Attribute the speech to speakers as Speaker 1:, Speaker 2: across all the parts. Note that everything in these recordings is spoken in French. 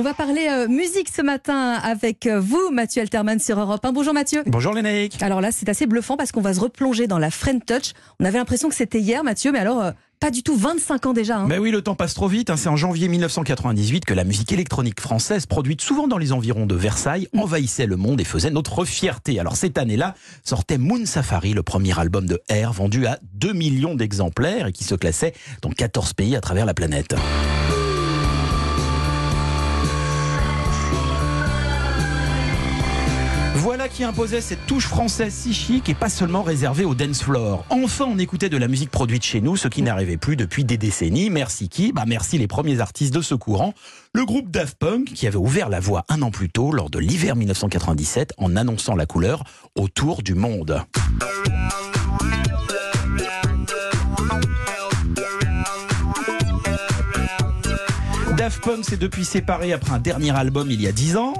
Speaker 1: On va parler euh, musique ce matin avec euh, vous, Mathieu Alterman sur Europe 1. Bonjour Mathieu.
Speaker 2: Bonjour Lénaïque.
Speaker 1: Alors là, c'est assez bluffant parce qu'on va se replonger dans la Friend Touch. On avait l'impression que c'était hier, Mathieu, mais alors euh, pas du tout 25 ans déjà. hein.
Speaker 2: Mais oui, le temps passe trop vite. hein. C'est en janvier 1998 que la musique électronique française, produite souvent dans les environs de Versailles, envahissait le monde et faisait notre fierté. Alors cette année-là, sortait Moon Safari, le premier album de R, vendu à 2 millions d'exemplaires et qui se classait dans 14 pays à travers la planète. Voilà qui imposait cette touche française si chic et pas seulement réservée au dance floor. Enfin, on écoutait de la musique produite chez nous, ce qui n'arrivait plus depuis des décennies. Merci qui? Bah merci les premiers artistes de ce courant. Le groupe Daft Punk qui avait ouvert la voie un an plus tôt lors de l'hiver 1997 en annonçant la couleur autour du monde. Daft Punk s'est depuis séparé après un dernier album il y a 10 ans.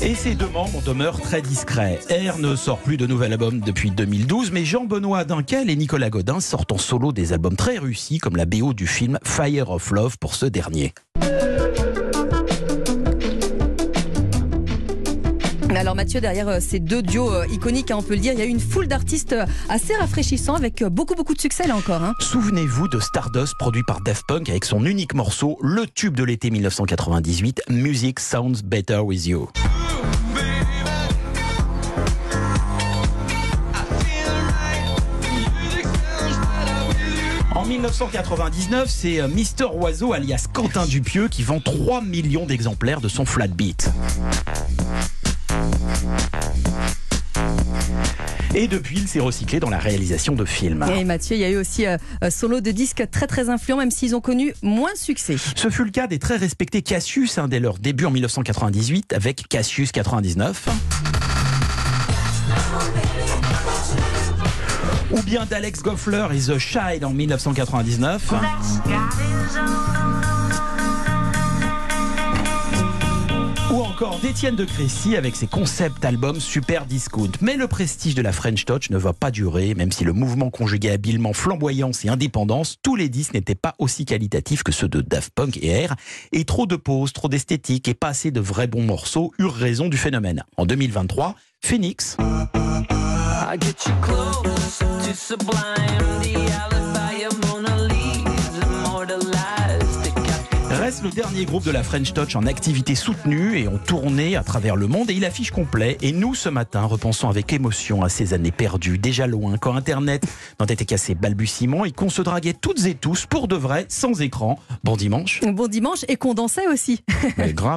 Speaker 2: Et ces deux membres demeurent très discrets. R ne sort plus de nouvel album depuis 2012, mais Jean-Benoît Dunkel et Nicolas Godin sortent en solo des albums très réussis, comme la BO du film Fire of Love pour ce dernier.
Speaker 1: Alors Mathieu, derrière euh, ces deux duos euh, iconiques, hein, on peut le dire, il y a une foule d'artistes euh, assez rafraîchissants avec beaucoup beaucoup de succès là encore. hein.
Speaker 2: Souvenez-vous de Stardust, produit par Daft Punk avec son unique morceau, le tube de l'été 1998, Music Sounds Better With You. En 1999, c'est Mister Oiseau alias Quentin Dupieux qui vend 3 millions d'exemplaires de son flat beat. Et depuis, il s'est recyclé dans la réalisation de films.
Speaker 1: Et Mathieu, il y a eu aussi euh, euh, solo de disques très très influents, même s'ils ont connu moins de succès.
Speaker 2: Ce fut le cas des très respectés Cassius hein, dès leur début en 1998 avec Cassius 99. Ou bien d'Alex Goffler et The Shine en 1999. Encore de Crécy avec ses concept albums Super Discount. Mais le prestige de la French Touch ne va pas durer, même si le mouvement conjuguait habilement flamboyance et indépendance, tous les disques n'étaient pas aussi qualitatifs que ceux de Daft Punk et R. Et trop de pauses, trop d'esthétique et pas assez de vrais bons morceaux eurent raison du phénomène. En 2023, Phoenix. Reste le dernier groupe de la French Touch en activité soutenue et en tournée à travers le monde et il affiche complet. Et nous, ce matin, repensons avec émotion à ces années perdues, déjà loin, quand Internet n'en était qu'à ses balbutiements et qu'on se draguait toutes et tous pour de vrai, sans écran. Bon dimanche.
Speaker 1: Bon dimanche et qu'on dansait aussi.
Speaker 2: Mais grave.